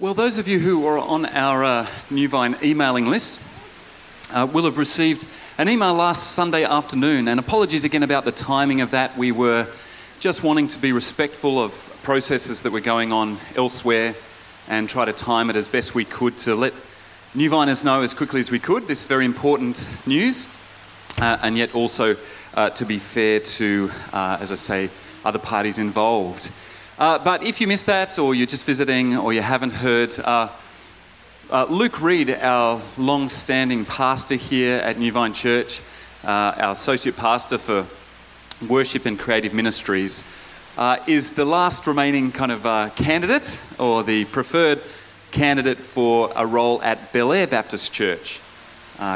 Well, those of you who are on our uh, New Vine emailing list uh, will have received an email last Sunday afternoon, and apologies again about the timing of that. We were just wanting to be respectful of processes that were going on elsewhere and try to time it as best we could to let New Viners know as quickly as we could this very important news, uh, and yet also uh, to be fair to, uh, as I say, other parties involved. Uh, but if you missed that, or you're just visiting, or you haven't heard, uh, uh, Luke Reed, our long standing pastor here at New Vine Church, uh, our associate pastor for worship and creative ministries, uh, is the last remaining kind of candidate, or the preferred candidate for a role at Bel Air Baptist Church,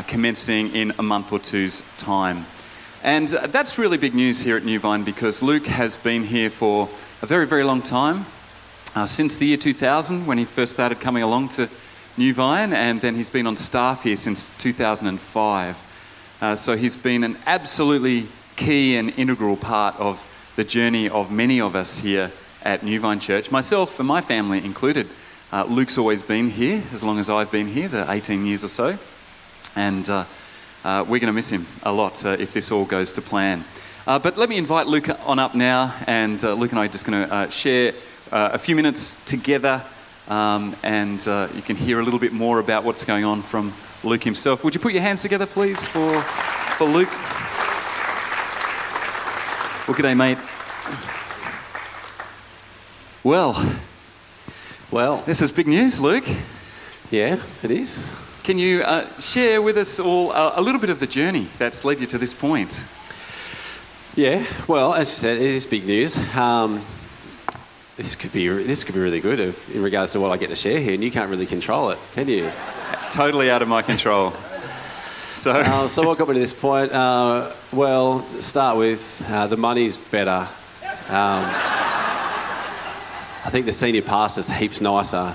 commencing in a month or two's time. And that's really big news here at New Vine because Luke has been here for a very, very long time, uh, since the year 2000 when he first started coming along to New Vine, and then he's been on staff here since 2005. Uh, so he's been an absolutely key and integral part of the journey of many of us here at New Vine Church, myself and my family included. Uh, Luke's always been here as long as I've been here, the 18 years or so, and uh, uh, we're going to miss him a lot uh, if this all goes to plan. Uh, but let me invite Luke on up now, and uh, Luke and I are just going to uh, share uh, a few minutes together, um, and uh, you can hear a little bit more about what's going on from Luke himself. Would you put your hands together, please, for, for Luke? Well, g'day, mate. Well, Well, this is big news, Luke. yeah, it is. Can you uh, share with us all uh, a little bit of the journey that's led you to this point? Yeah, well, as you said, it is big news. Um, this could be this could be really good if, in regards to what I get to share here, and you can't really control it, can you? Totally out of my control. So, Uh, so what got me to this point? Uh, well, to start with, uh, the money's better. Um, I think the senior pastor's heaps nicer.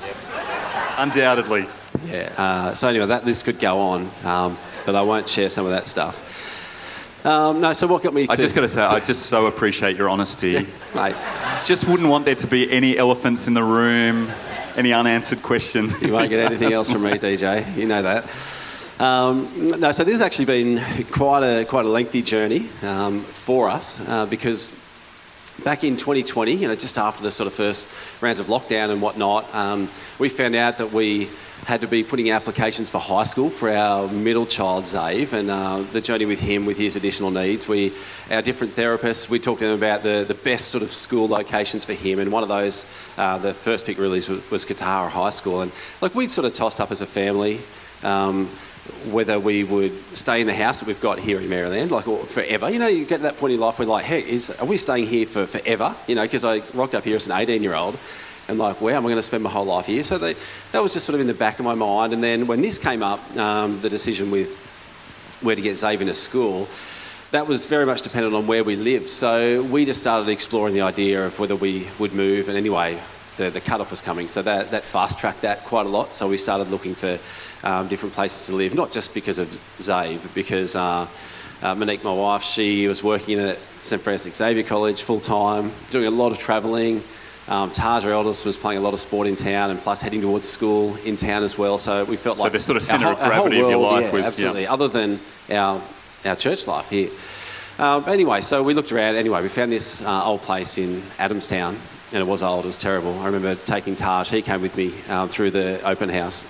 undoubtedly. Yeah. Uh, so anyway, that this could go on, um, but I won't share some of that stuff. Um, no, so what got me? To, I just got to say, I just so appreciate your honesty. mate, Just wouldn't want there to be any elephants in the room, any unanswered questions. You won't get anything else from me, DJ. You know that. Um, no, so this has actually been quite a quite a lengthy journey um, for us uh, because back in 2020, you know, just after the sort of first rounds of lockdown and whatnot, um, we found out that we had to be putting applications for high school for our middle child, Zave, and uh, the journey with him with his additional needs. We, our different therapists, we talked to them about the, the best sort of school locations for him, and one of those, uh, the first pick really was, was Kotara High School, and like we'd sort of tossed up as a family. Um, whether we would stay in the house that we've got here in Maryland, like or forever. You know, you get to that point in life where like, hey, is, are we staying here for forever? You know, because I rocked up here as an 18 year old and like, wow, am I going to spend my whole life here? So they, that was just sort of in the back of my mind. And then when this came up, um, the decision with where to get Xavier to school, that was very much dependent on where we lived. So we just started exploring the idea of whether we would move. And anyway, the, the cutoff was coming. So that, that fast tracked that quite a lot. So we started looking for um, different places to live, not just because of Zave, but because uh, uh, Monique, my wife, she was working at St Francis Xavier College full time, doing a lot of travelling. Um, Taj, our eldest, was playing a lot of sport in town and plus heading towards school in town as well. So we felt So like the sort of centre whole- of gravity of your life yeah, was- yeah. absolutely, other than our, our church life here. Um, anyway, so we looked around. Anyway, we found this uh, old place in Adamstown, and it was old. It was terrible. I remember taking Taj. He came with me um, through the open house.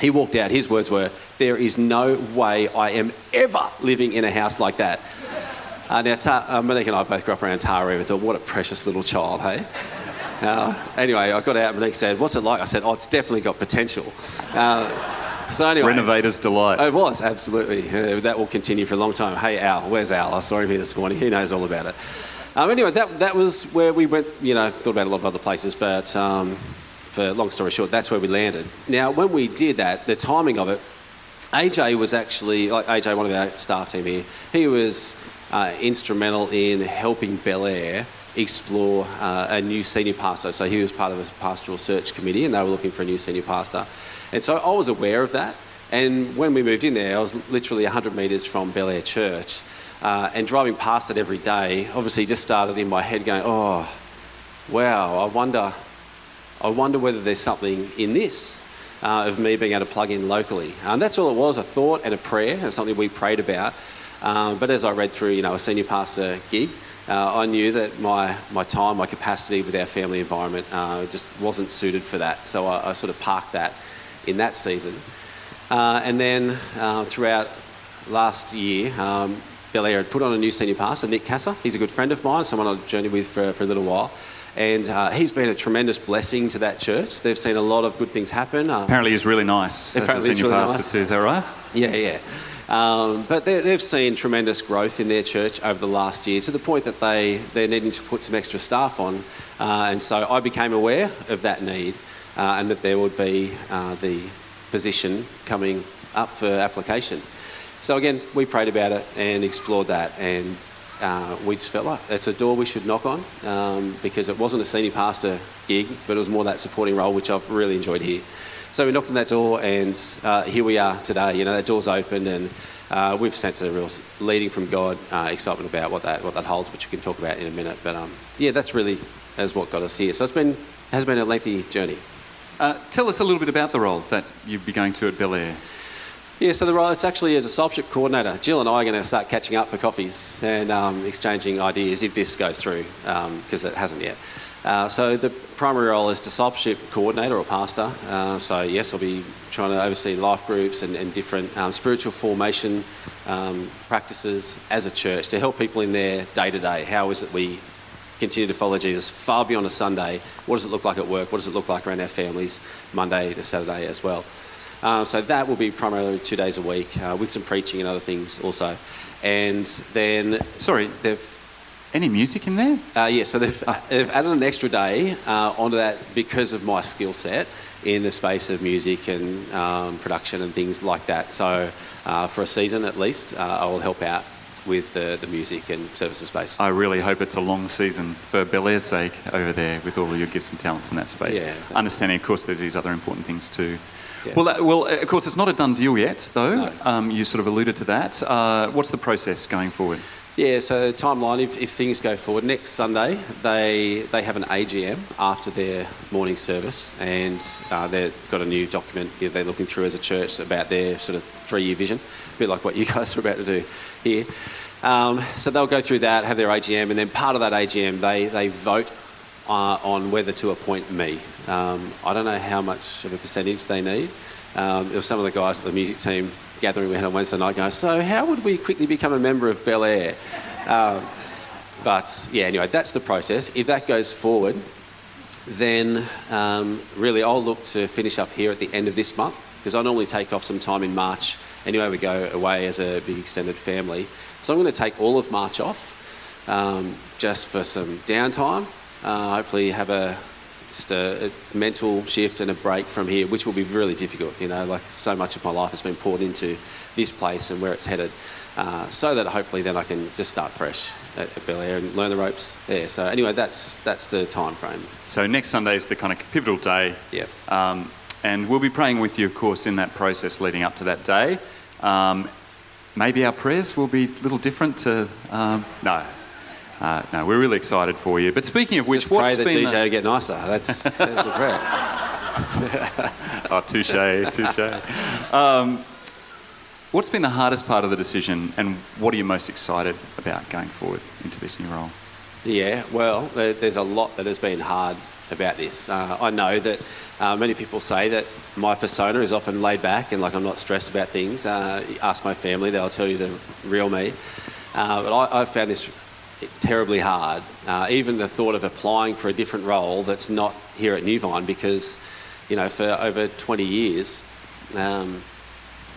He walked out. His words were, "There is no way I am ever living in a house like that." Uh, now, Ta- uh, Monique and I both grew up around Tara. We thought, "What a precious little child, hey." Uh, anyway, I got out. And Monique said, "What's it like?" I said, "Oh, it's definitely got potential." Uh, so anyway, Renovator's delight. it was, absolutely. Uh, that will continue for a long time. Hey, Al, where's Al? I saw him here this morning. He knows all about it. Um, anyway, that, that was where we went, you know, thought about a lot of other places, but um, for long story short, that's where we landed. Now, when we did that, the timing of it, AJ was actually, like AJ, one of our staff team here, he was uh, instrumental in helping Bel Air explore uh, a new senior pastor. So he was part of a pastoral search committee and they were looking for a new senior pastor. And so I was aware of that. And when we moved in there, I was literally 100 metres from Bel Air Church. Uh, and driving past it every day, obviously just started in my head going, oh, wow, I wonder I wonder whether there's something in this uh, of me being able to plug in locally. And that's all it was a thought and a prayer, and something we prayed about. Um, but as I read through, you know, a senior pastor gig, uh, I knew that my, my time, my capacity with our family environment uh, just wasn't suited for that. So I, I, sort of parked that in that season. Uh, and then uh, throughout last year, um, Bel Air had put on a new senior pastor, Nick Casser. He's a good friend of mine, someone I've journeyed with for, for a little while. And uh, he's been a tremendous blessing to that church. They've seen a lot of good things happen. Uh, apparently, he's really nice. Apparently, he's really nice. Too, is that right? Yeah, yeah. Um, but they've seen tremendous growth in their church over the last year to the point that they, they're needing to put some extra staff on. Uh, and so I became aware of that need uh, and that there would be uh, the position coming up for application. So again, we prayed about it and explored that, and uh, we just felt like it's a door we should knock on um, because it wasn't a senior pastor gig, but it was more that supporting role, which I've really enjoyed here. So we knocked on that door, and uh, here we are today. You know, that door's opened, and uh, we've sensed a real leading from God, uh, excitement about what that what that holds, which we can talk about in a minute. But um, yeah, that's really as what got us here. So it's been has been a lengthy journey. Uh, tell us a little bit about the role that you'd be going to at Bel Air. Yeah, so the role, it's actually a discipleship coordinator. Jill and I are going to start catching up for coffees and um, exchanging ideas if this goes through, because um, it hasn't yet. Uh, so the primary role is discipleship coordinator or pastor. Uh, so yes, I'll be trying to oversee life groups and, and different um, spiritual formation um, practices as a church to help people in their day to day. How is it we continue to follow Jesus far beyond a Sunday? What does it look like at work? What does it look like around our families, Monday to Saturday as well? Um, so that will be primarily two days a week uh, with some preaching and other things also. And then, sorry, they've. Any music in there? Uh, yeah, so they've, ah. they've added an extra day uh, onto that because of my skill set in the space of music and um, production and things like that. So uh, for a season at least, uh, I will help out with the, the music and services space. I really hope it's a long season for Bel Air's sake over there with all of your gifts and talents in that space. Yeah, Understanding, of course, there's these other important things too. Yeah. Well, uh, well, of course, it's not a done deal yet, though. No. Um, you sort of alluded to that. Uh, what's the process going forward? Yeah, so timeline, if, if things go forward, next Sunday they they have an AGM after their morning service and uh, they've got a new document they're looking through as a church about their sort of three year vision, a bit like what you guys are about to do here. Um, so they'll go through that, have their AGM, and then part of that AGM they, they vote uh, on whether to appoint me. Um, I don't know how much of a percentage they need. Um, there were some of the guys at the music team gathering we had on Wednesday night going, so how would we quickly become a member of Bel Air? Um, but yeah, anyway, that's the process. If that goes forward, then um, really I'll look to finish up here at the end of this month because I normally take off some time in March. Anyway, we go away as a big extended family. So I'm going to take all of March off um, just for some downtime. Uh, hopefully, have a just a, a, mental shift and a break from here, which will be really difficult. You know, like so much of my life has been poured into this place and where it's headed, uh, so that hopefully then I can just start fresh at, at Bel Air and learn the ropes there. So anyway, that's that's the time frame. So next Sunday is the kind of pivotal day. Yeah. Um, and we'll be praying with you, of course, in that process leading up to that day. Um, maybe our prayers will be a little different to um, no uh, no, we're really excited for you. But speaking of which, Just pray that DJ will get nicer. That's, that's the prayer. oh, touche, touche. Um, what's been the hardest part of the decision, and what are you most excited about going forward into this new role? Yeah, well, there's a lot that has been hard about this. Uh, I know that uh, many people say that my persona is often laid back and like I'm not stressed about things. Uh, ask my family, they'll tell you the real me. Uh, but I, I've found this terribly hard. Uh, even the thought of applying for a different role that's not here at Newvine, because you know for over 20 years, um,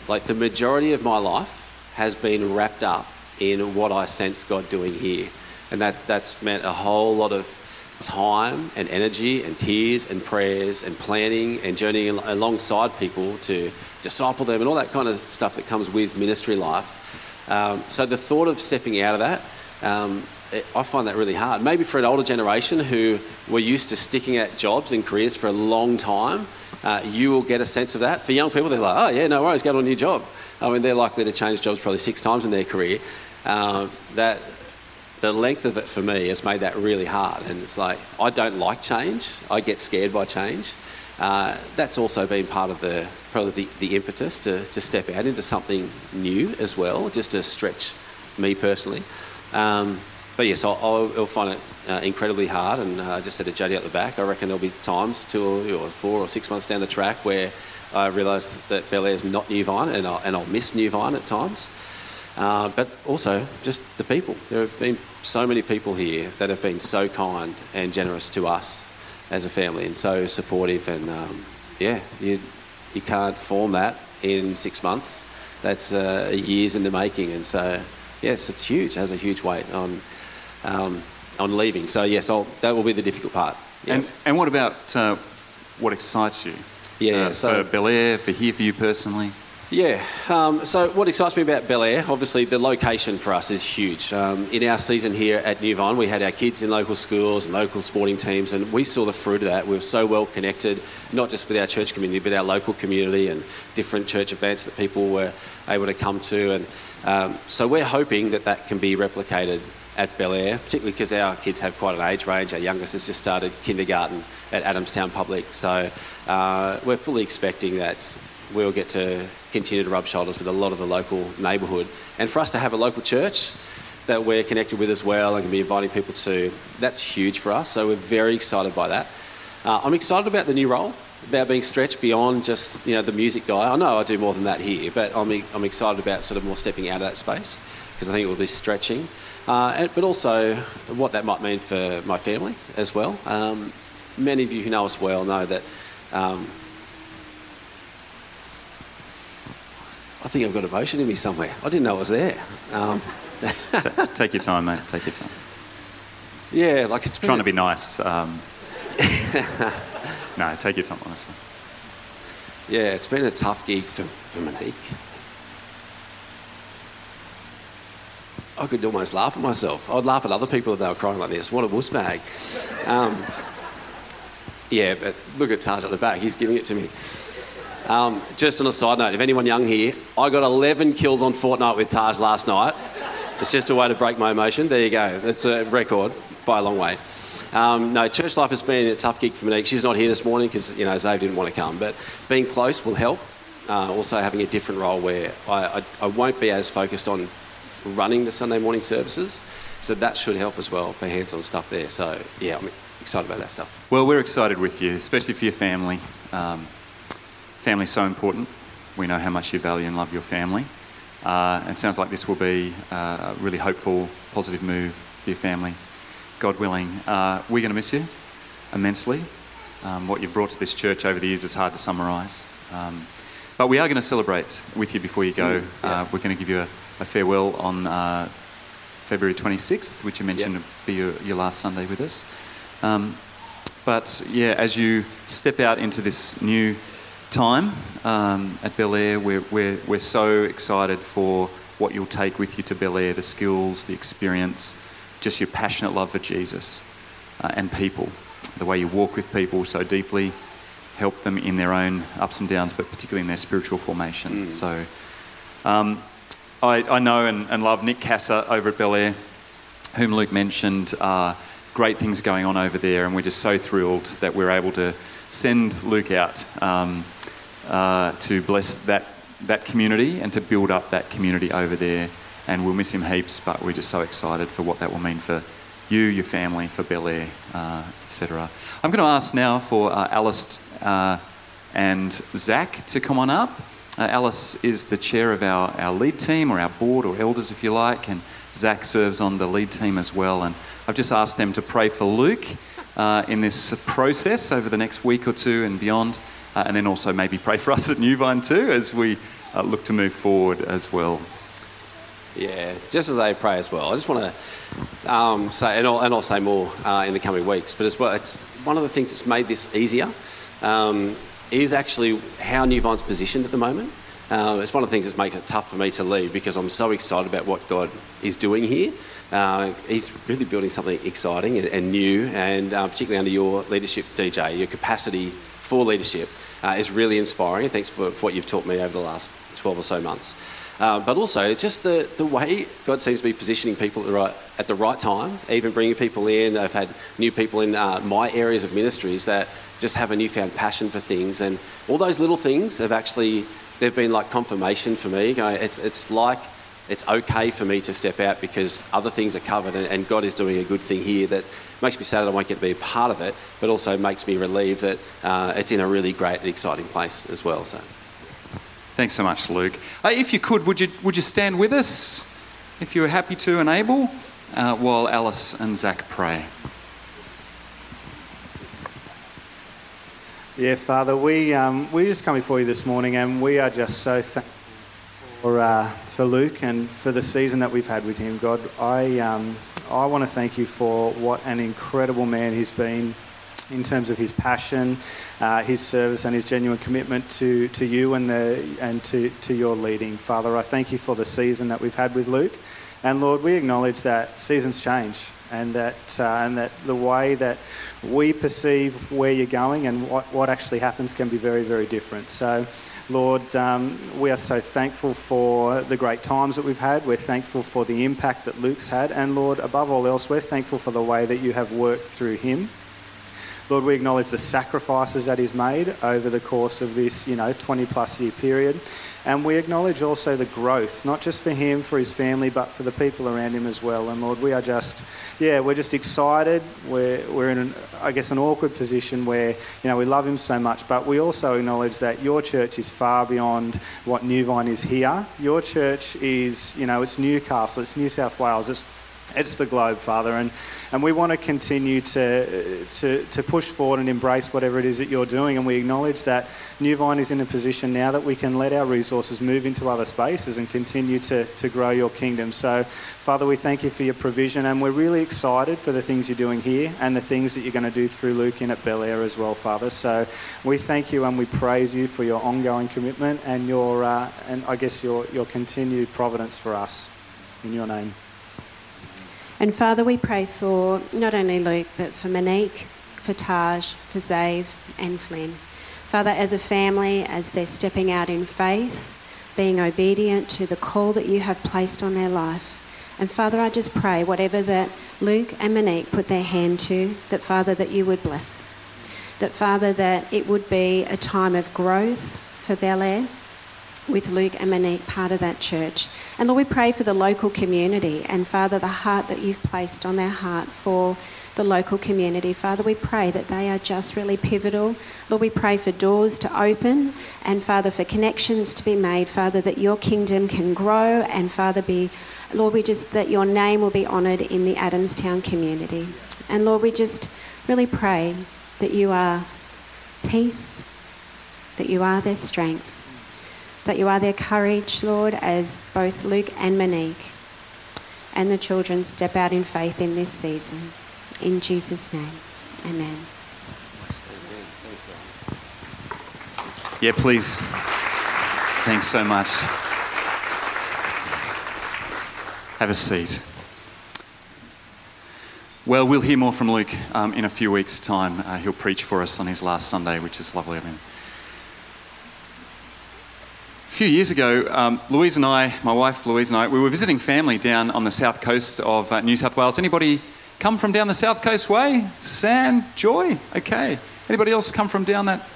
like the majority of my life has been wrapped up in what I sense God doing here, and that that's meant a whole lot of time and energy and tears and prayers and planning and journeying alongside people to disciple them and all that kind of stuff that comes with ministry life. Um, so the thought of stepping out of that um, I find that really hard. Maybe for an older generation who were used to sticking at jobs and careers for a long time, uh, you will get a sense of that. For young people, they're like, oh, yeah, no worries, go to a new job. I mean, they're likely to change jobs probably six times in their career. Uh, that the length of it for me has made that really hard. And it's like, I don't like change. I get scared by change. Uh, that's also been part of the probably the, the impetus to, to step out into something new as well, just to stretch me personally. Um, but yes, I'll, I'll, I'll find it uh, incredibly hard. And uh, I just said to Jody at the back, I reckon there'll be times, two or four or six months down the track, where I realise that Bel Air is not New Vine, and I'll, and I'll miss New Vine at times. Uh, but also just the people. There have been so many people here that have been so kind and generous to us as a family, and so supportive. And um, yeah, you you can't form that in six months. That's uh, years in the making, and so yes, it's huge. It has a huge weight on um, on leaving. So yes, I'll, that will be the difficult part. Yeah. And and what about uh, what excites you? Yeah, uh, so for Bel Air, for here for you personally. Yeah. Um, so what excites me about Bel Air, obviously the location for us is huge. Um, in our season here at New Vine, we had our kids in local schools and local sporting teams, and we saw the fruit of that. We were so well connected, not just with our church community, but our local community and different church events that people were able to come to. And um, so we're hoping that that can be replicated at Bel Air, particularly because our kids have quite an age range. Our youngest has just started kindergarten at Adamstown Public, so uh, we're fully expecting that we'll get to continue to rub shoulders with a lot of the local neighbourhood. And for us to have a local church that we're connected with as well and can be inviting people to, that's huge for us. So we're very excited by that. Uh, I'm excited about the new role, about being stretched beyond just you know the music guy. I know I do more than that here, but I'm, I'm excited about sort of more stepping out of that space because I think it will be stretching. Uh, but also what that might mean for my family as well. Um, many of you who know us well know that um, I think I've got emotion in me somewhere. I didn't know it was there. Um, take your time, mate. Take your time. Yeah, like it's trying to be nice. Um, no, take your time, honestly. Yeah, it's been a tough gig for, for Monique. I could almost laugh at myself. I'd laugh at other people if they were crying like this. What a wuss bag. Um, yeah, but look at Taj at the back. He's giving it to me. Um, just on a side note, if anyone young here, I got 11 kills on Fortnite with Taj last night. It's just a way to break my emotion. There you go. That's a record by a long way. Um, no, church life has been a tough gig for Monique. She's not here this morning because you know Zave didn't want to come, but being close will help. Uh, also, having a different role where I, I, I won't be as focused on running the Sunday morning services, so that should help as well for hands-on stuff there. So yeah, I'm excited about that stuff. Well, we're excited with you, especially for your family. Um, Family's so important. We know how much you value and love your family. Uh, and it sounds like this will be uh, a really hopeful, positive move for your family. God willing. Uh, we're going to miss you immensely. Um, what you've brought to this church over the years is hard to summarise. Um, but we are going to celebrate with you before you go. Mm, yeah. Uh, we're going to give you a, a farewell on uh, February 26th, which you mentioned yep. would be your, your, last Sunday with us. Um, but yeah, as you step out into this new time um, at Bel Air. We're, we're, we're so excited for what you'll take with you to Bel Air the skills, the experience, just your passionate love for Jesus uh, and people. The way you walk with people so deeply, help them in their own ups and downs, but particularly in their spiritual formation. Mm. So um, I, I, know and, and, love Nick Casa over at Bel Air, whom Luke mentioned. Uh, great things going on over there, and we're just so thrilled that we're able to send Luke out. Um, uh, to bless that, that community and to build up that community over there. And we'll miss him heaps, but we're just so excited for what that will mean for you, your family, for Bel Air, uh, etc. I'm going to ask now for uh, Alice uh, and Zach to come on up. Uh, Alice is the chair of our, our lead team, or our board, or elders, if you like, and Zach serves on the lead team as well. And I've just asked them to pray for Luke uh, in this process over the next week or two and beyond uh, and then also maybe pray for us at Newvine too as we uh, look to move forward as well. Yeah, just as they pray as well. I just want to um, say, and I'll, and I'll, say more uh, in the coming weeks, but as well, it's one of the things that's made this easier um, is actually how Newvine's positioned at the moment. Uh, it's one of the things that makes it tough for me to leave because I'm so excited about what God is doing here. Uh, he's really building something exciting and, and new, and uh, particularly under your leadership, DJ, your capacity for leadership uh, is really inspiring. Thanks for, for, what you've taught me over the last 12 or so months. Uh, but also just the, the way God seems to be positioning people at the right, at the right time, even bringing people in. I've had new people in uh, my areas of ministries that just have a newfound passion for things. And all those little things have actually, they've been like confirmation for me. It's, it's like it's okay for me to step out because other things are covered and, and, God is doing a good thing here that makes me sad that I won't get to be a part of it, but also makes me relieved that uh, it's in a really great and exciting place as well. So. Thanks so much, Luke. Uh, if you could, would you, would you stand with us, if you are happy to and able, uh, while Alice and Zach pray? Yeah, Father, we, um, we just come before you this morning and we are just so thankful for, uh, for Luke and for the season that we've had with him. God, I, um, I want to thank you for what an incredible man he's been in terms of his passion, uh, his service, and his genuine commitment to, to you and, the, and to, to your leading. Father, I thank you for the season that we've had with Luke. And Lord, we acknowledge that seasons change and that, uh, and that the way that we perceive where you're going and what, what actually happens can be very, very different. So, Lord, um, we are so thankful for the great times that we've had. We're thankful for the impact that Luke's had. And Lord, above all else, we're thankful for the way that you have worked through him. Lord, we acknowledge the sacrifices that He's made over the course of this, you know, 20 plus year period. And we acknowledge also the growth, not just for him, for his family, but for the people around him as well. And Lord, we are just, yeah, we're just excited. We're, we're in, an, I guess, an awkward position where, you know, we love him so much, but we also acknowledge that your church is far beyond what New Newvine is here. Your church is, you know, it's Newcastle, it's New South Wales, it's it's the globe, Father, and, and we want to continue to, to, to push forward and embrace whatever it is that you're doing. And we acknowledge that Newvine is in a position now that we can let our resources move into other spaces and continue to, to grow your kingdom. So, Father, we thank you for your provision, and we're really excited for the things you're doing here and the things that you're going to do through Luke in at Bel Air as well, Father. So, we thank you and we praise you for your ongoing commitment and your, uh, and I guess your, your continued providence for us. In your name. And Father, we pray for not only Luke, but for Monique, for Taj, for Zave, and Flynn. Father, as a family, as they're stepping out in faith, being obedient to the call that you have placed on their life. And Father, I just pray whatever that Luke and Monique put their hand to, that Father, that you would bless. That Father, that it would be a time of growth for Bel Air with Luke and Monique, part of that church. And Lord, we pray for the local community and Father, the heart that you've placed on their heart for the local community. Father, we pray that they are just really pivotal. Lord, we pray for doors to open and Father, for connections to be made. Father, that your kingdom can grow and Father, be, Lord, we just, that your name will be honoured in the Adamstown community. And Lord, we just really pray that you are peace, that you are their strength that you are their courage, Lord, as both Luke and Monique and the children step out in faith in this season. In Jesus' name, amen. Yeah, please. Thanks so much. Have a seat. Well, we'll hear more from Luke um, in a few weeks' time. Uh, he'll preach for us on his last Sunday, which is lovely of him. A few years ago, um, Louise and I, my wife Louise and I, we were visiting family down on the south coast of uh, New South Wales. Anybody come from down the south coast way? San, Joy? Okay. Anybody else come from down that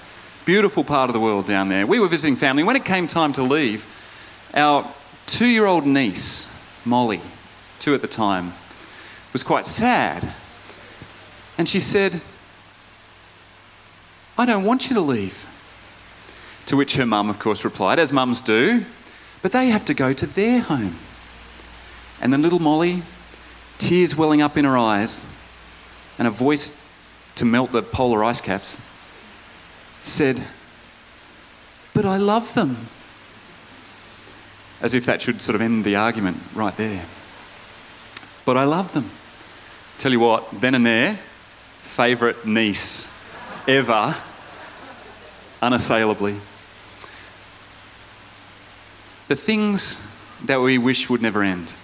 beautiful part of the world down there? We were visiting family. When it came time to leave, our two year old niece, Molly, two at the time, was quite sad. And she said, I don't want you to leave. To which her mum, of course, replied, as mums do, but they have to go to their home. And then little Molly, tears welling up in her eyes, and a voice to melt the polar ice caps, said, But I love them. As if that should sort of end the argument right there. But I love them. Tell you what, then and there, favourite niece ever, unassailably the things that we wish would never end.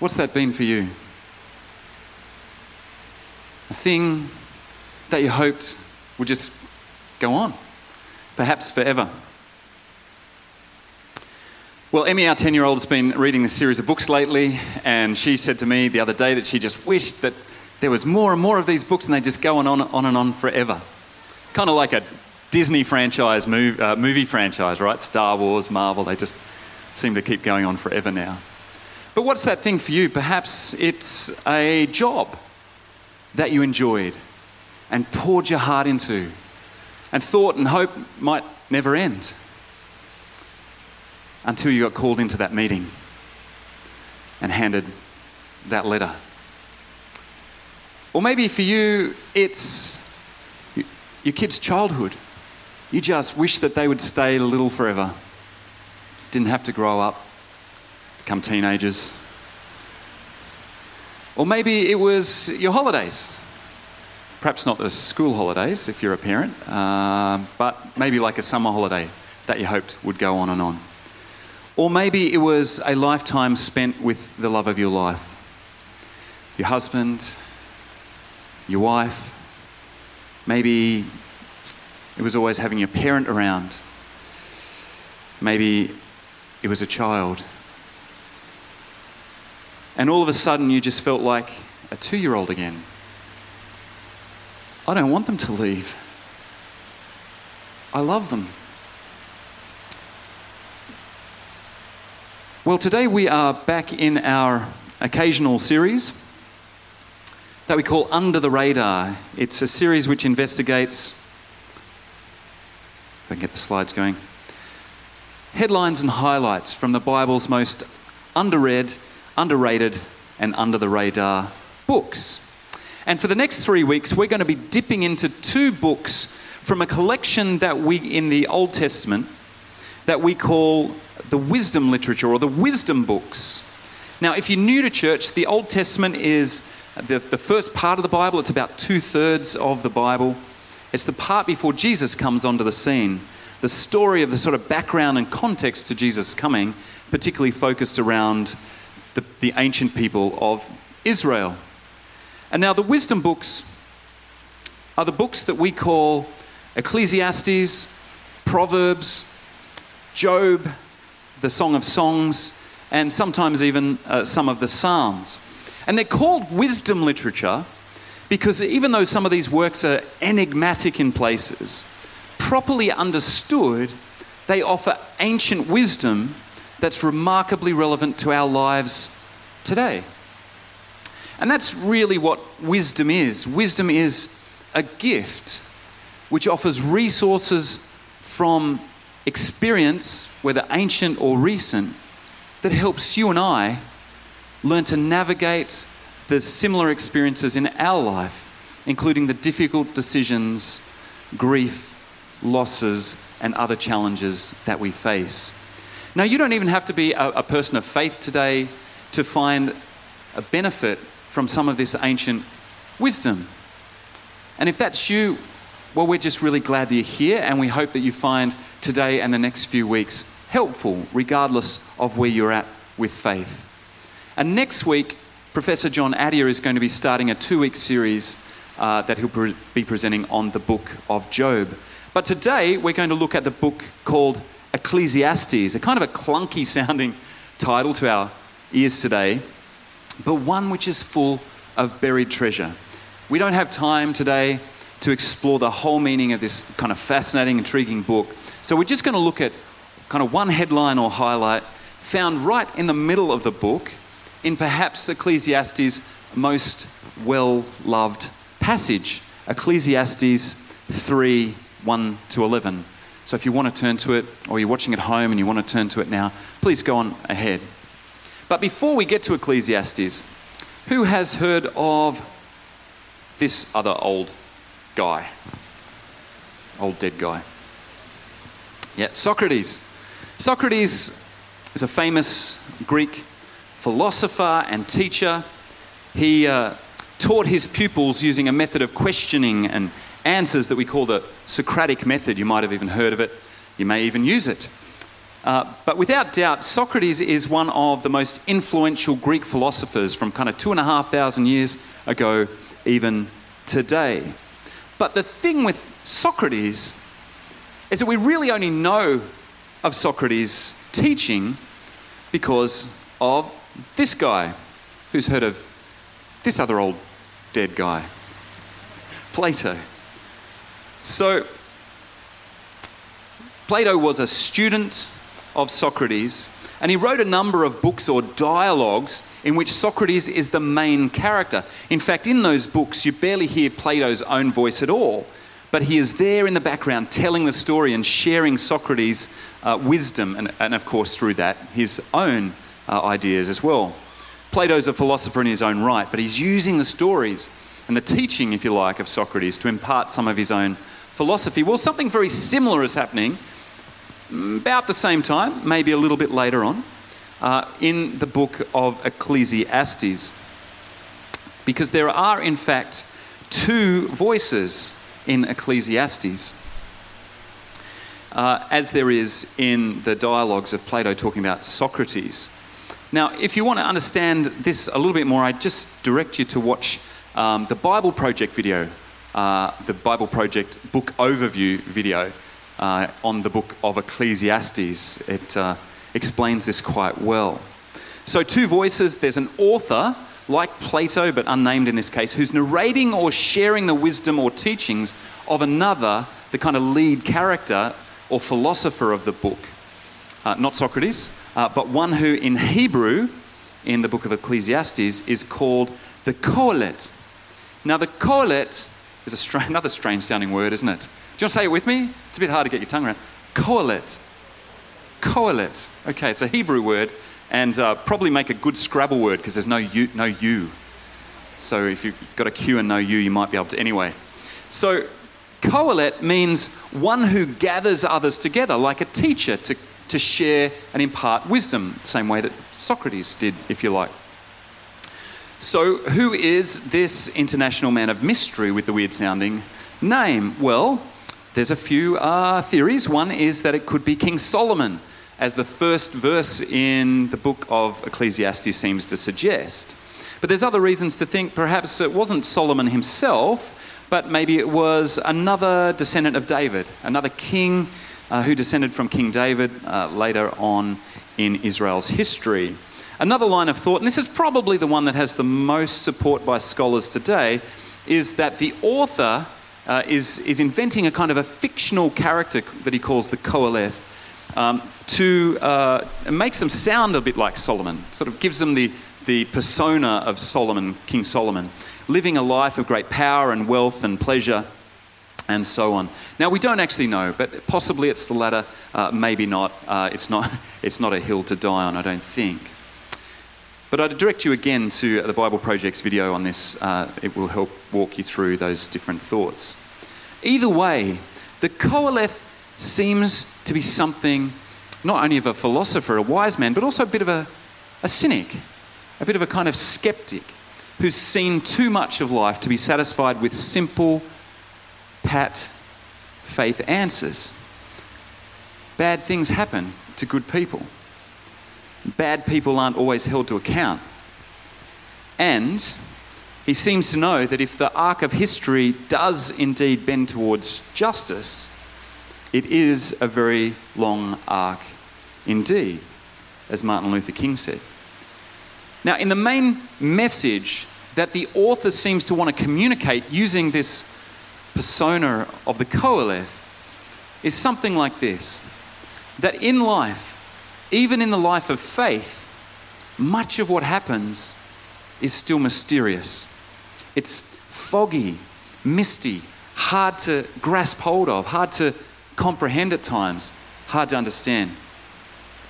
What's that been for you? A thing that you hoped would just go on. perhaps forever. Well, Emmy, our 10 year old, has been reading this series of books lately, and she said to me the other day that she just wished that there was more and more of these books and they just go on, and on and on forever. Kind of like a Disney franchise, move, uh, movie franchise, right? Star Wars, Marvel, they just seem to keep going on forever now. But what's that thing for you? Perhaps it's a job that you enjoyed and poured your heart into and thought and hope might never end until you got called into that meeting and handed that letter. Or maybe for you, it's your kid's childhood. You just wish that they would stay a little forever, didn't have to grow up, become teenagers. Or maybe it was your holidays. Perhaps not the school holidays if you're a parent, uh, but maybe like a summer holiday that you hoped would go on and on. Or maybe it was a lifetime spent with the love of your life your husband, your wife. Maybe it was always having your parent around. Maybe it was a child. And all of a sudden, you just felt like a two year old again. I don't want them to leave. I love them. Well, today we are back in our occasional series that we call Under the Radar. It's a series which investigates, I can get the slides going, headlines and highlights from the Bible's most underread, underrated, and under the radar books. And for the next three weeks, we're going to be dipping into two books from a collection that we, in the Old Testament, that we call the wisdom literature or the wisdom books. Now, if you're new to church, the Old Testament is the, the first part of the Bible, it's about two thirds of the Bible. It's the part before Jesus comes onto the scene. The story of the sort of background and context to Jesus coming, particularly focused around the, the ancient people of Israel. And now, the wisdom books are the books that we call Ecclesiastes, Proverbs, Job, the Song of Songs, and sometimes even uh, some of the Psalms. And they're called wisdom literature because even though some of these works are enigmatic in places, properly understood, they offer ancient wisdom that's remarkably relevant to our lives today. And that's really what wisdom is. Wisdom is a gift which offers resources from experience, whether ancient or recent, that helps you and I learn to navigate the similar experiences in our life, including the difficult decisions, grief, losses, and other challenges that we face. Now, you don't even have to be a, a person of faith today to find a benefit from some of this ancient wisdom. And if that's you, well, we're just really glad that you're here, and we hope that you find today and the next few weeks helpful, regardless of where you're at with faith. And next week, Professor John Adia is going to be starting a two week series uh, that he'll pre- be presenting on the book of Job. But today, we're going to look at the book called Ecclesiastes, a kind of a clunky sounding title to our ears today, but one which is full of buried treasure. We don't have time today to explore the whole meaning of this kind of fascinating, intriguing book. So we're just going to look at kind of one headline or highlight found right in the middle of the book in perhaps Ecclesiastes' most well loved passage, Ecclesiastes 3 1 to 11. So if you want to turn to it, or you're watching at home and you want to turn to it now, please go on ahead. But before we get to Ecclesiastes, who has heard of this other old guy? Old dead guy. Yeah, Socrates. Socrates is a famous Greek philosopher and teacher. He uh, taught his pupils using a method of questioning and answers that we call the Socratic method. You might have even heard of it, you may even use it. Uh, but without doubt, Socrates is one of the most influential Greek philosophers from kind of two and a half thousand years ago, even today. But the thing with Socrates is that we really only know of Socrates' teaching because of this guy who's heard of this other old dead guy, Plato. So, Plato was a student of Socrates, and he wrote a number of books or dialogues in which Socrates is the main character. In fact, in those books, you barely hear Plato's own voice at all, but he is there in the background telling the story and sharing Socrates' uh, wisdom, and, and, of course, through that, his own uh, ideas as well. Plato's a philosopher in his own right, but he's using the stories and the teaching, if you like, of Socrates to impart some of his own philosophy. Well, something very similar is happening about the same time, maybe a little bit later on, uh, in the book of Ecclesiastes. Because there are, in fact, two voices in Ecclesiastes, uh, as there is in the dialogues of Plato talking about Socrates. Now, if you want to understand this a little bit more, I just direct you to watch um, the Bible Project video, uh, the Bible Project book overview video uh, on the book of Ecclesiastes. It uh, explains this quite well. So, two voices there's an author, like Plato, but unnamed in this case, who's narrating or sharing the wisdom or teachings of another, the kind of lead character or philosopher of the book. Uh, not Socrates, uh, but one who in Hebrew, in the book of Ecclesiastes, is called the Qoheleth. Now, the Qoheleth is str- another strange sounding word, isn't it? Do you want to say it with me? It's a bit hard to get your tongue around. Qoheleth. Qoheleth. Okay, it's a Hebrew word, and uh, probably make a good Scrabble word because there's no U, no U. So if you've got a Q and no U, you might be able to. Anyway, so Qoheleth means one who gathers others together, like a teacher to to share and impart wisdom, same way that Socrates did, if you like. So, who is this international man of mystery with the weird sounding name? Well, there's a few uh, theories. One is that it could be King Solomon, as the first verse in the book of Ecclesiastes seems to suggest. But there's other reasons to think perhaps it wasn't Solomon himself, but maybe it was another descendant of David, another king uh, who descended from King David uh, later on in Israel's history. Another line of thought, and this is probably the one that has the most support by scholars today, is that the author uh, is, is inventing a kind of a fictional character that he calls the Qoheleth um, to uh, them sound a bit like Solomon, sort of gives them the, the persona of Solomon, King Solomon, living a life of great power and wealth and pleasure and so on. Now, we don't actually know, but possibly it's the latter, uh, maybe not. Uh, it's not. It's not a hill to die on, I don't think. But I'd direct you again to the Bible Project's video on this. Uh, it will help walk you through those different thoughts. Either way, the Qoheleth seems to be something not only of a philosopher, a wise man, but also a bit of a, a cynic, a bit of a kind of skeptic who's seen too much of life to be satisfied with simple, pat faith answers. Bad things happen to good people. Bad people aren't always held to account. And he seems to know that if the arc of history does indeed bend towards justice, it is a very long arc indeed, as Martin Luther King said. Now, in the main message that the author seems to want to communicate using this persona of the Qoheleth is something like this that in life, even in the life of faith, much of what happens is still mysterious. It's foggy, misty, hard to grasp hold of, hard to comprehend at times, hard to understand.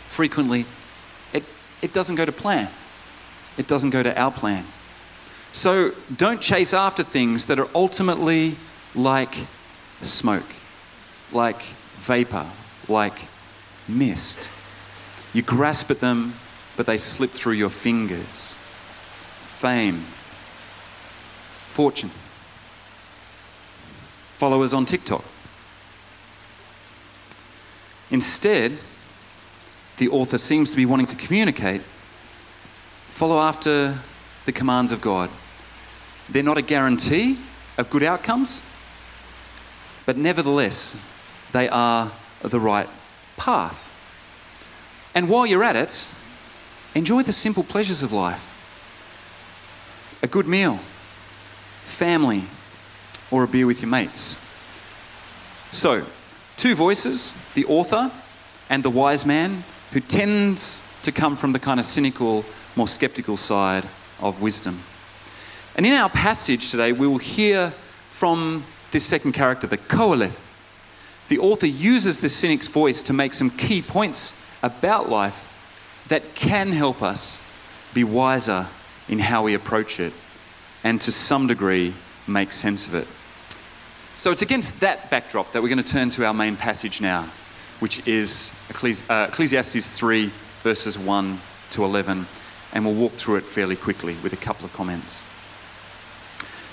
Frequently, it, it doesn't go to plan. It doesn't go to our plan. So don't chase after things that are ultimately like smoke, like vapor, like mist. You grasp at them, but they slip through your fingers. Fame, fortune, followers on TikTok. Instead, the author seems to be wanting to communicate follow after the commands of God. They're not a guarantee of good outcomes, but nevertheless, they are the right path. And while you're at it, enjoy the simple pleasures of life a good meal, family, or a beer with your mates. So, two voices the author and the wise man, who tends to come from the kind of cynical, more skeptical side of wisdom. And in our passage today, we will hear from this second character, the Qoheleth. The author uses the cynic's voice to make some key points about life that can help us be wiser in how we approach it and to some degree make sense of it. So it's against that backdrop that we're going to turn to our main passage now, which is uh, Ecclesiastes 3, verses 1 to 11, and we'll walk through it fairly quickly with a couple of comments.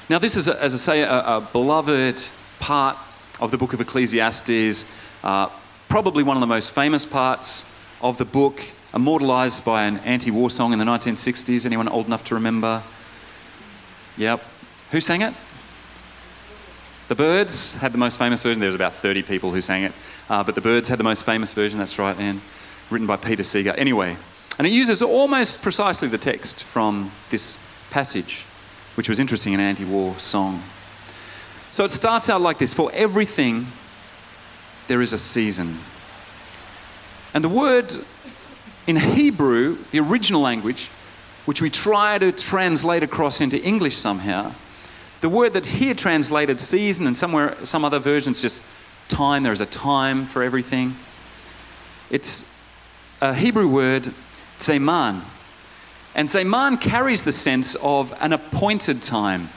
Now, this is, as I say, a, a beloved part of the book of Ecclesiastes, uh, probably one of the most famous parts of the book, immortalized by an anti war song in the 1960s. Anyone old enough to remember? Yep. Who sang it? The Byrds had the most famous version. There was about 30 people who sang it, uh, but the Byrds had the most famous version. That's right, and written by Peter Seeger. Anyway, and it uses almost precisely the text from this passage, which was interesting an anti-war song. So it starts out like this: For everything, there is a season. And the word in Hebrew, the original language, which we try to translate across into English somehow, the word that's here translated season and somewhere some other versions just time, there's a time for everything. It's a Hebrew word, zeman. And zeman carries the sense of an appointed time,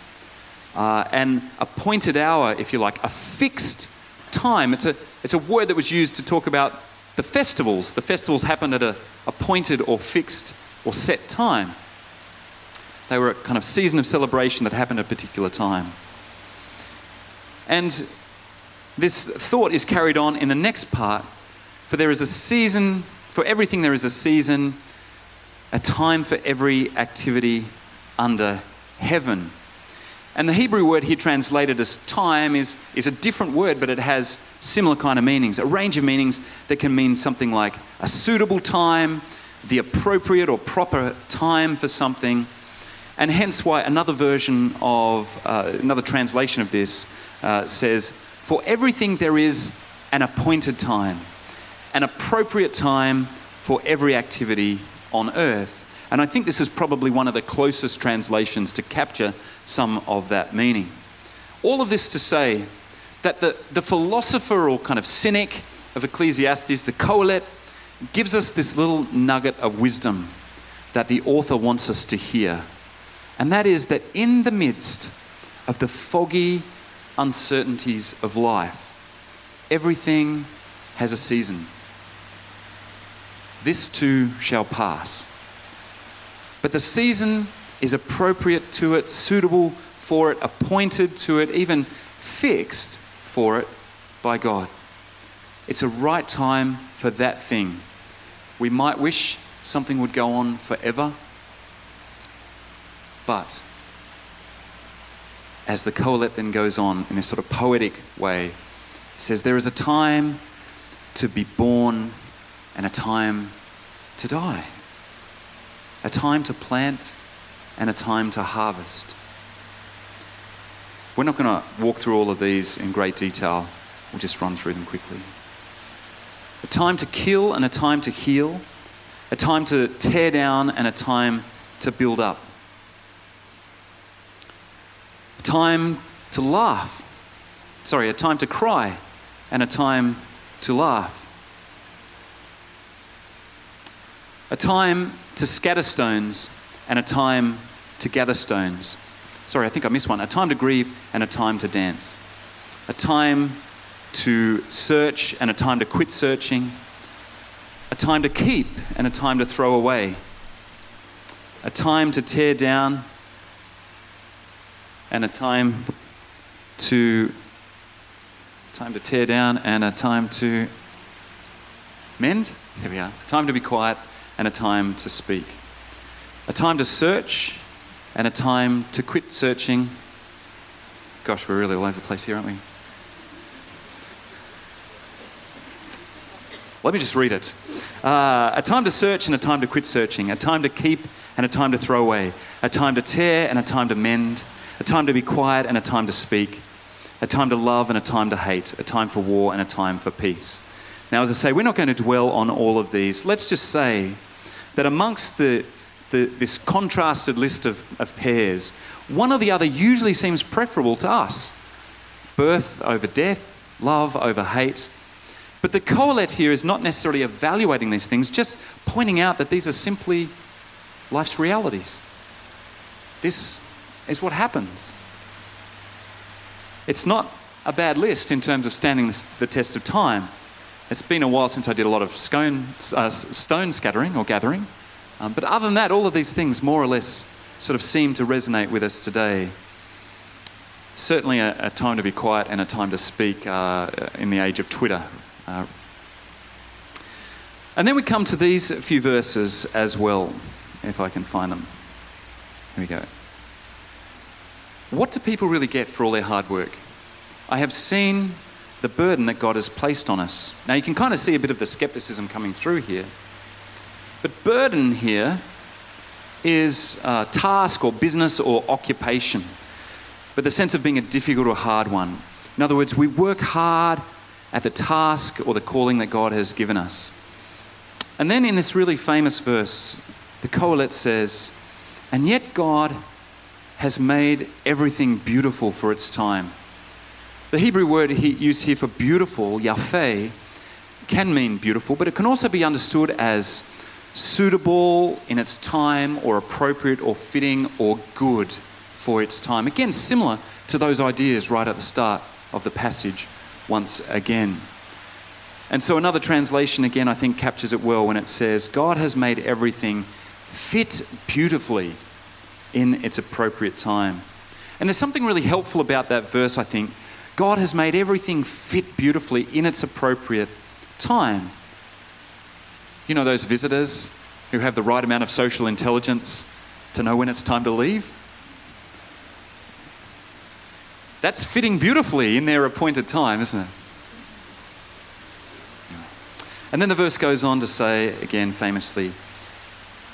uh, an appointed hour, if you like, a fixed time. It's a, it's a word that was used to talk about the festivals. The festivals happened at a appointed or fixed or set time. They were a kind of season of celebration that happened at a particular time. And this thought is carried on in the next part for there is a season, for everything, there is a season, a time for every activity under heaven. And the Hebrew word here translated as time is, is a different word, but it has similar kind of meanings, a range of meanings that can mean something like a suitable time, the appropriate or proper time for something, and hence why another version of, uh, another translation of this uh, says, For everything there is an appointed time, an appropriate time for every activity on earth. And I think this is probably one of the closest translations to capture some of that meaning. All of this to say that the, the philosopher or kind of cynic of Ecclesiastes, the Qoheleth, gives us this little nugget of wisdom that the author wants us to hear and that is that in the midst of the foggy uncertainties of life, everything has a season. This too shall pass. But the season is appropriate to it, suitable for it, appointed to it, even fixed for it by God. It's a right time for that thing. We might wish something would go on forever but as the Qoheleth then goes on in a sort of poetic way, says there is a time to be born and a time to die, a time to plant and a time to harvest. We're not going to walk through all of these in great detail, we'll just run through them quickly. A time to kill and a time to heal, a time to tear down and a time to build up a time to laugh. Sorry, a time to cry and a time to laugh. A time to scatter stones and a time to gather stones. Sorry, I think I missed one. A time to grieve and a time to dance. A time to search and a time to quit searching. A time to keep and a time to throw away. A time to tear down and a time to time to tear down and a time to mend. There we are. Time to be quiet and a time to speak. A time to search and a time to quit searching. Gosh, we're really all over the place here, aren't we? Let me just read it. Uh, a time to search and a time to quit searching, a time to keep and a time to throw away, a time to tear and a time to mend, a time to be quiet and a time to speak, a time to love and a time to hate, a time for war and a time for peace. Now, as I say, we're not going to dwell on all of these. Let's just say that amongst the, the, this contrasted list of, of pairs, one or the other usually seems preferable to us birth over death, love over hate. But the Qoheleth here is not necessarily evaluating these things, just pointing out that these are simply life's realities. This is what happens. It's not a bad list in terms of standing the test of time. It's been a while since I did a lot of stone, uh, stone scattering or gathering. Um, but other than that, all of these things more or less sort of seem to resonate with us today. Certainly, a, a time to be quiet and a time to speak uh, in the age of Twitter. Uh, and then we come to these few verses as well, if I can find them. Here we go. What do people really get for all their hard work? I have seen the burden that God has placed on us. Now, you can kind of see a bit of the skepticism coming through here. But burden here is a task or business or occupation, but the sense of being a difficult or hard one. In other words, we work hard at the task or the calling that God has given us. And then in this really famous verse, the Qoheleth says, And yet God has made everything beautiful for its time. The Hebrew word he used here for beautiful, yafeh, can mean beautiful, but it can also be understood as suitable in its time or appropriate or fitting or good for its time. Again, similar to those ideas right at the start of the passage once again. And so another translation, again, I think captures it well when it says, God has made everything fit beautifully in its appropriate time. And there's something really helpful about that verse, I think, God has made everything fit beautifully in its appropriate time. You know, those visitors who have the right amount of social intelligence to know when it's time to leave? That's fitting beautifully in their appointed time, isn't it? And then the verse goes on to say, again famously,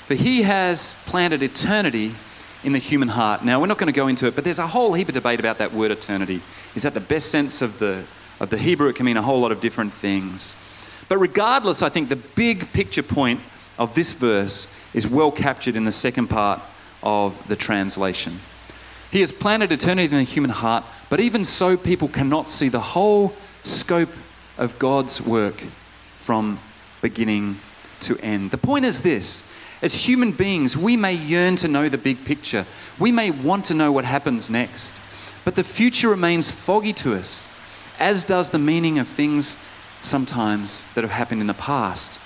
For he has planted eternity in the human heart. Now, we're not going to go into it, but there's a whole heap of debate about that word eternity. Is that the best sense of the, of the Hebrew? It can mean a whole lot of different things. But regardless, I think the big picture point of this verse is well captured in the second part of the translation. He has planted eternity in the human heart, but even so, people cannot see the whole scope of God's work from beginning to end. The point is this as human beings, we may yearn to know the big picture. We may want to know what happens next. But the future remains foggy to us, as does the meaning of things sometimes that have happened in the past.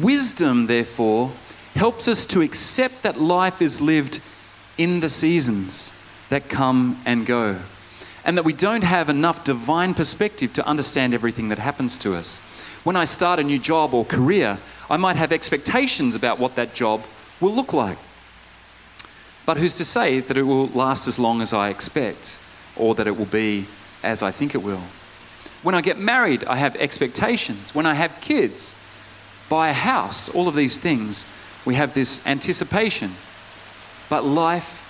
Wisdom, therefore, helps us to accept that life is lived in the seasons that come and go, and that we don't have enough divine perspective to understand everything that happens to us. When I start a new job or career, I might have expectations about what that job will look like. But who's to say that it will last as long as I expect or that it will be as I think it will? When I get married, I have expectations. When I have kids, buy a house, all of these things, we have this anticipation. But life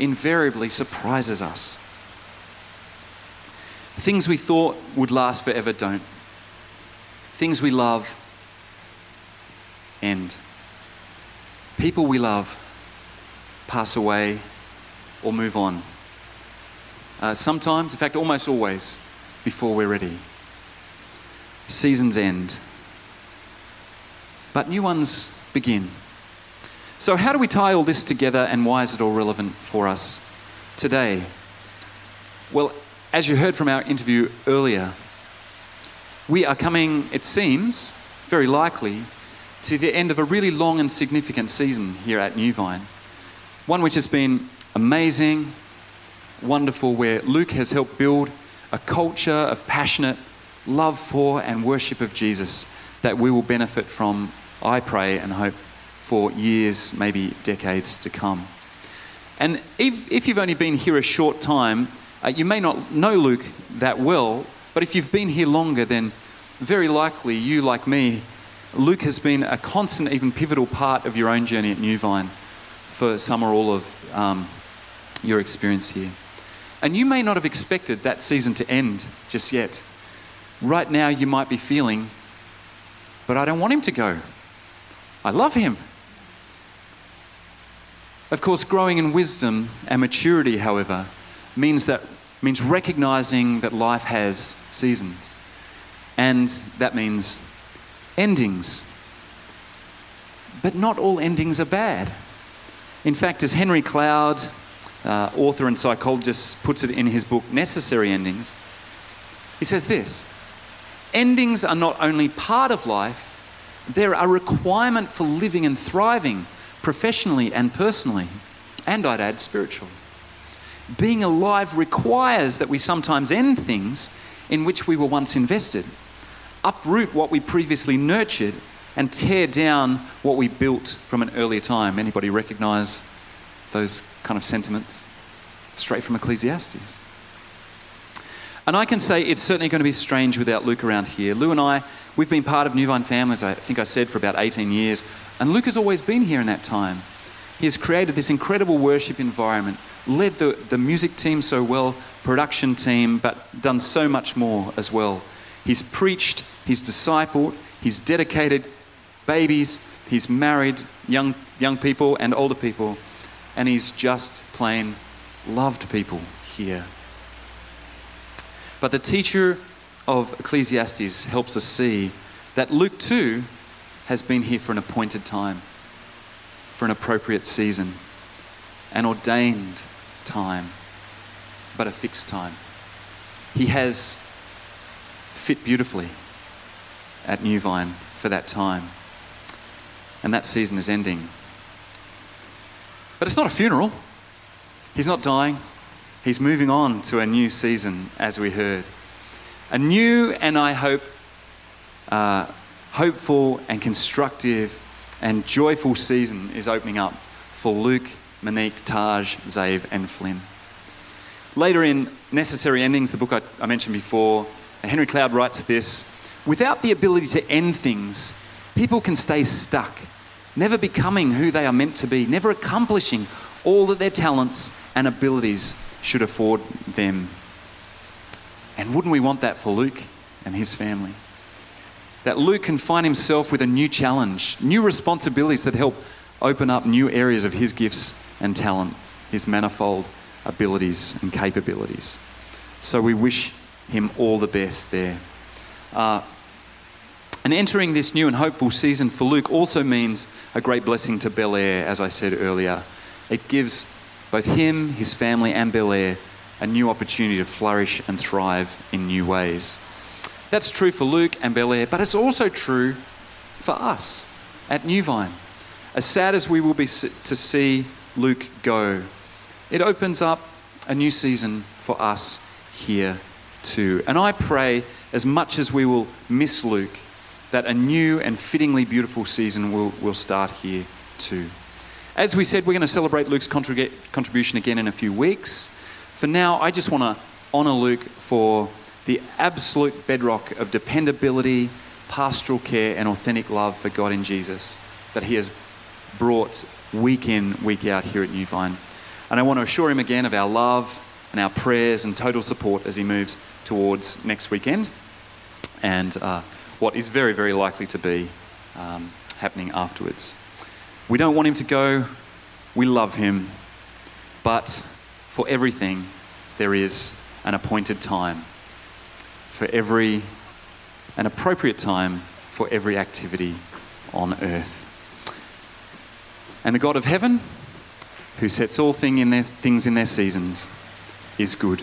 invariably surprises us. Things we thought would last forever don't. Things we love end. People we love pass away or move on. Uh, sometimes, in fact, almost always, before we're ready. Seasons end, but new ones begin. So, how do we tie all this together and why is it all relevant for us today? Well, as you heard from our interview earlier, we are coming, it seems, very likely, to the end of a really long and significant season here at Newvine. One which has been amazing, wonderful, where Luke has helped build a culture of passionate love for and worship of Jesus that we will benefit from, I pray and hope, for years, maybe decades to come. And if, if you've only been here a short time, uh, you may not know Luke that well, but if you've been here longer, then very likely you, like me, Luke has been a constant, even pivotal part of your own journey at Newvine for some or all of um, your experience here. And you may not have expected that season to end just yet. Right now, you might be feeling, but I don't want him to go. I love him. Of course, growing in wisdom and maturity, however, means that means recognizing that life has seasons. And that means endings. But not all endings are bad. In fact, as Henry Cloud, uh, author and psychologist, puts it in his book, Necessary Endings, he says this Endings are not only part of life, they're a requirement for living and thriving professionally and personally, and I'd add spiritually. Being alive requires that we sometimes end things in which we were once invested, uproot what we previously nurtured, and tear down what we built from an earlier time. Anybody recognize those kind of sentiments? Straight from Ecclesiastes. And I can say it's certainly going to be strange without Luke around here. Lou and I, we've been part of Newvine Families, I think I said, for about 18 years. And Luke has always been here in that time. He has created this incredible worship environment, led the, the music team so well, production team, but done so much more as well. He's preached, he's discipled, he's dedicated babies, he's married young, young people and older people, and he's just plain loved people here. But the teacher of Ecclesiastes helps us see that Luke too has been here for an appointed time, for an appropriate season, an ordained time, but a fixed time. He has fit beautifully at Newvine for that time. And that season is ending. But it's not a funeral. He's not dying. He's moving on to a new season, as we heard. A new and I hope uh, hopeful and constructive and joyful season is opening up for Luke, Monique, Taj, Zave, and Flynn. Later in Necessary Endings, the book I, I mentioned before, Henry Cloud writes this Without the ability to end things, people can stay stuck, never becoming who they are meant to be, never accomplishing all that their talents and abilities should afford them. And wouldn't we want that for Luke and his family? That Luke can find himself with a new challenge, new responsibilities that help open up new areas of his gifts and talents, his manifold abilities and capabilities. So we wish him all the best there. Uh, and entering this new and hopeful season for Luke also means a great blessing to Bel Air, as I said earlier. It gives both him, his family, and Bel Air a new opportunity to flourish and thrive in new ways. That's true for Luke and Bel Air, but it's also true for us at Newvine. As sad as we will be to see Luke go, it opens up a new season for us here too. And I pray, as much as we will miss Luke, that a new and fittingly beautiful season will, will start here too. As we said, we're going to celebrate Luke's contribution again in a few weeks. For now, I just want to honour Luke for the absolute bedrock of dependability, pastoral care, and authentic love for God in Jesus that he has brought week in, week out here at Newvine. And I want to assure him again of our love and our prayers and total support as he moves towards next weekend and uh, what is very, very likely to be um, happening afterwards. We don't want him to go, we love him, but for everything, there is an appointed time. For every, an appropriate time for every activity on earth. And the God of heaven, who sets all thing in their, things in their seasons, is good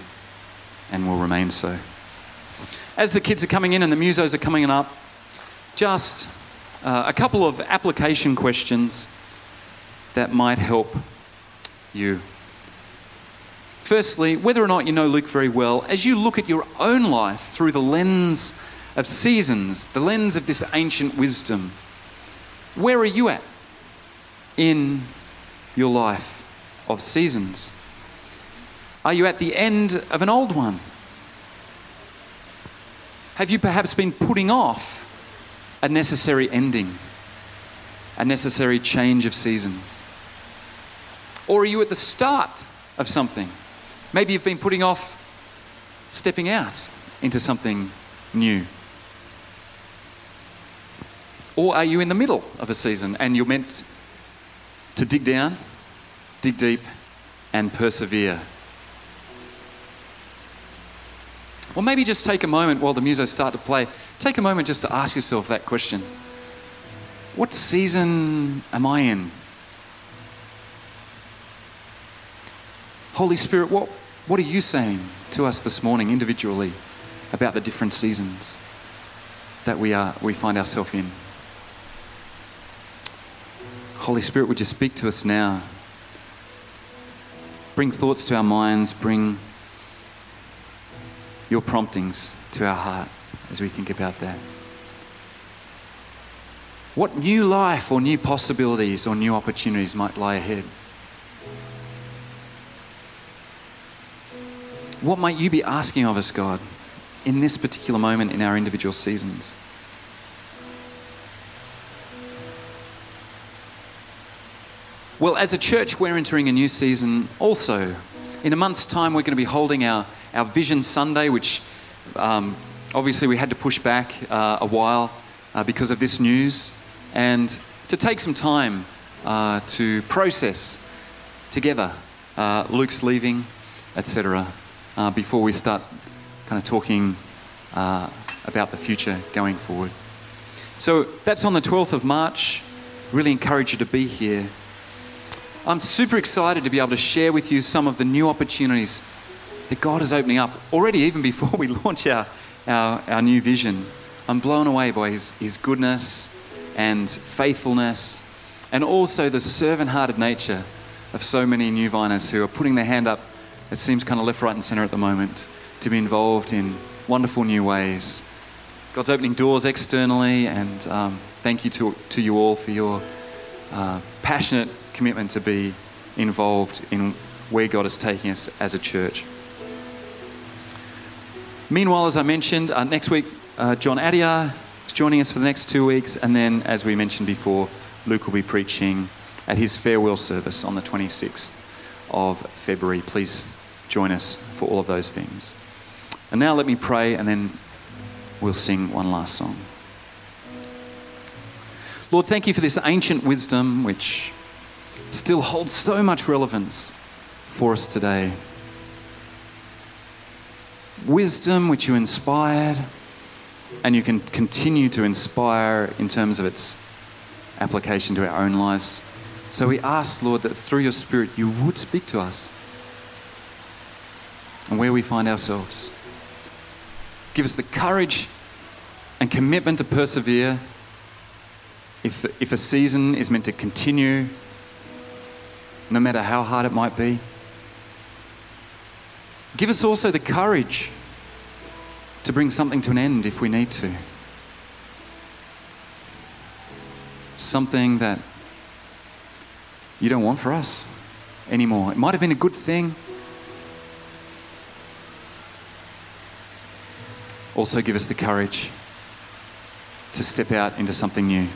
and will remain so. As the kids are coming in and the musos are coming up, just uh, a couple of application questions that might help you. Firstly, whether or not you know Luke very well, as you look at your own life through the lens of seasons, the lens of this ancient wisdom, where are you at in your life of seasons? Are you at the end of an old one? Have you perhaps been putting off a necessary ending, a necessary change of seasons? Or are you at the start of something? Maybe you've been putting off stepping out into something new. Or are you in the middle of a season and you're meant to dig down, dig deep, and persevere? Or maybe just take a moment while the musos start to play, take a moment just to ask yourself that question What season am I in? Holy Spirit, what, what are you saying to us this morning individually about the different seasons that we, are, we find ourselves in? Holy Spirit, would you speak to us now? Bring thoughts to our minds, bring your promptings to our heart as we think about that. What new life or new possibilities or new opportunities might lie ahead? What might you be asking of us, God, in this particular moment in our individual seasons? Well, as a church, we're entering a new season also. In a month's time, we're going to be holding our, our Vision Sunday, which um, obviously we had to push back uh, a while uh, because of this news, and to take some time uh, to process together uh, Luke's leaving, etc., uh, before we start kind of talking uh, about the future going forward. So that's on the 12th of March. Really encourage you to be here. I'm super excited to be able to share with you some of the new opportunities that God is opening up already, even before we launch our, our, our new vision. I'm blown away by his, his goodness and faithfulness, and also the servant hearted nature of so many new viners who are putting their hand up, it seems kind of left, right, and center at the moment, to be involved in wonderful new ways. God's opening doors externally, and um, thank you to, to you all for your uh, passionate commitment to be involved in where God is taking us as a church. Meanwhile, as I mentioned, uh, next week, uh, John Adia is joining us for the next two weeks, and then, as we mentioned before, Luke will be preaching at his farewell service on the 26th of February. Please join us for all of those things. And now let me pray, and then we'll sing one last song. Lord, thank you for this ancient wisdom which still holds so much relevance for us today. Wisdom which you inspired and you can continue to inspire in terms of its application to our own lives. So we ask, Lord, that through your Spirit you would speak to us and where we find ourselves. Give us the courage and commitment to persevere. If, if a season is meant to continue, no matter how hard it might be. Give us also the courage to bring something to an end if we need to. Something that you don't want for us anymore. It might have been a good thing. Also, give us the courage to step out into something new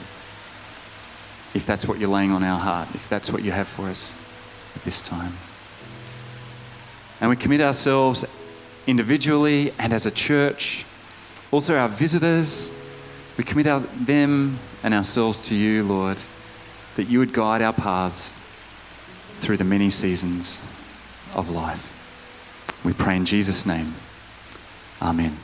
if that's what you're laying on our heart, if that's what you have for us at this time. And we commit ourselves individually and as a church, also our visitors, we commit our, them and ourselves to you, Lord, that you would guide our paths through the many seasons of life. We pray in Jesus' name. Amen.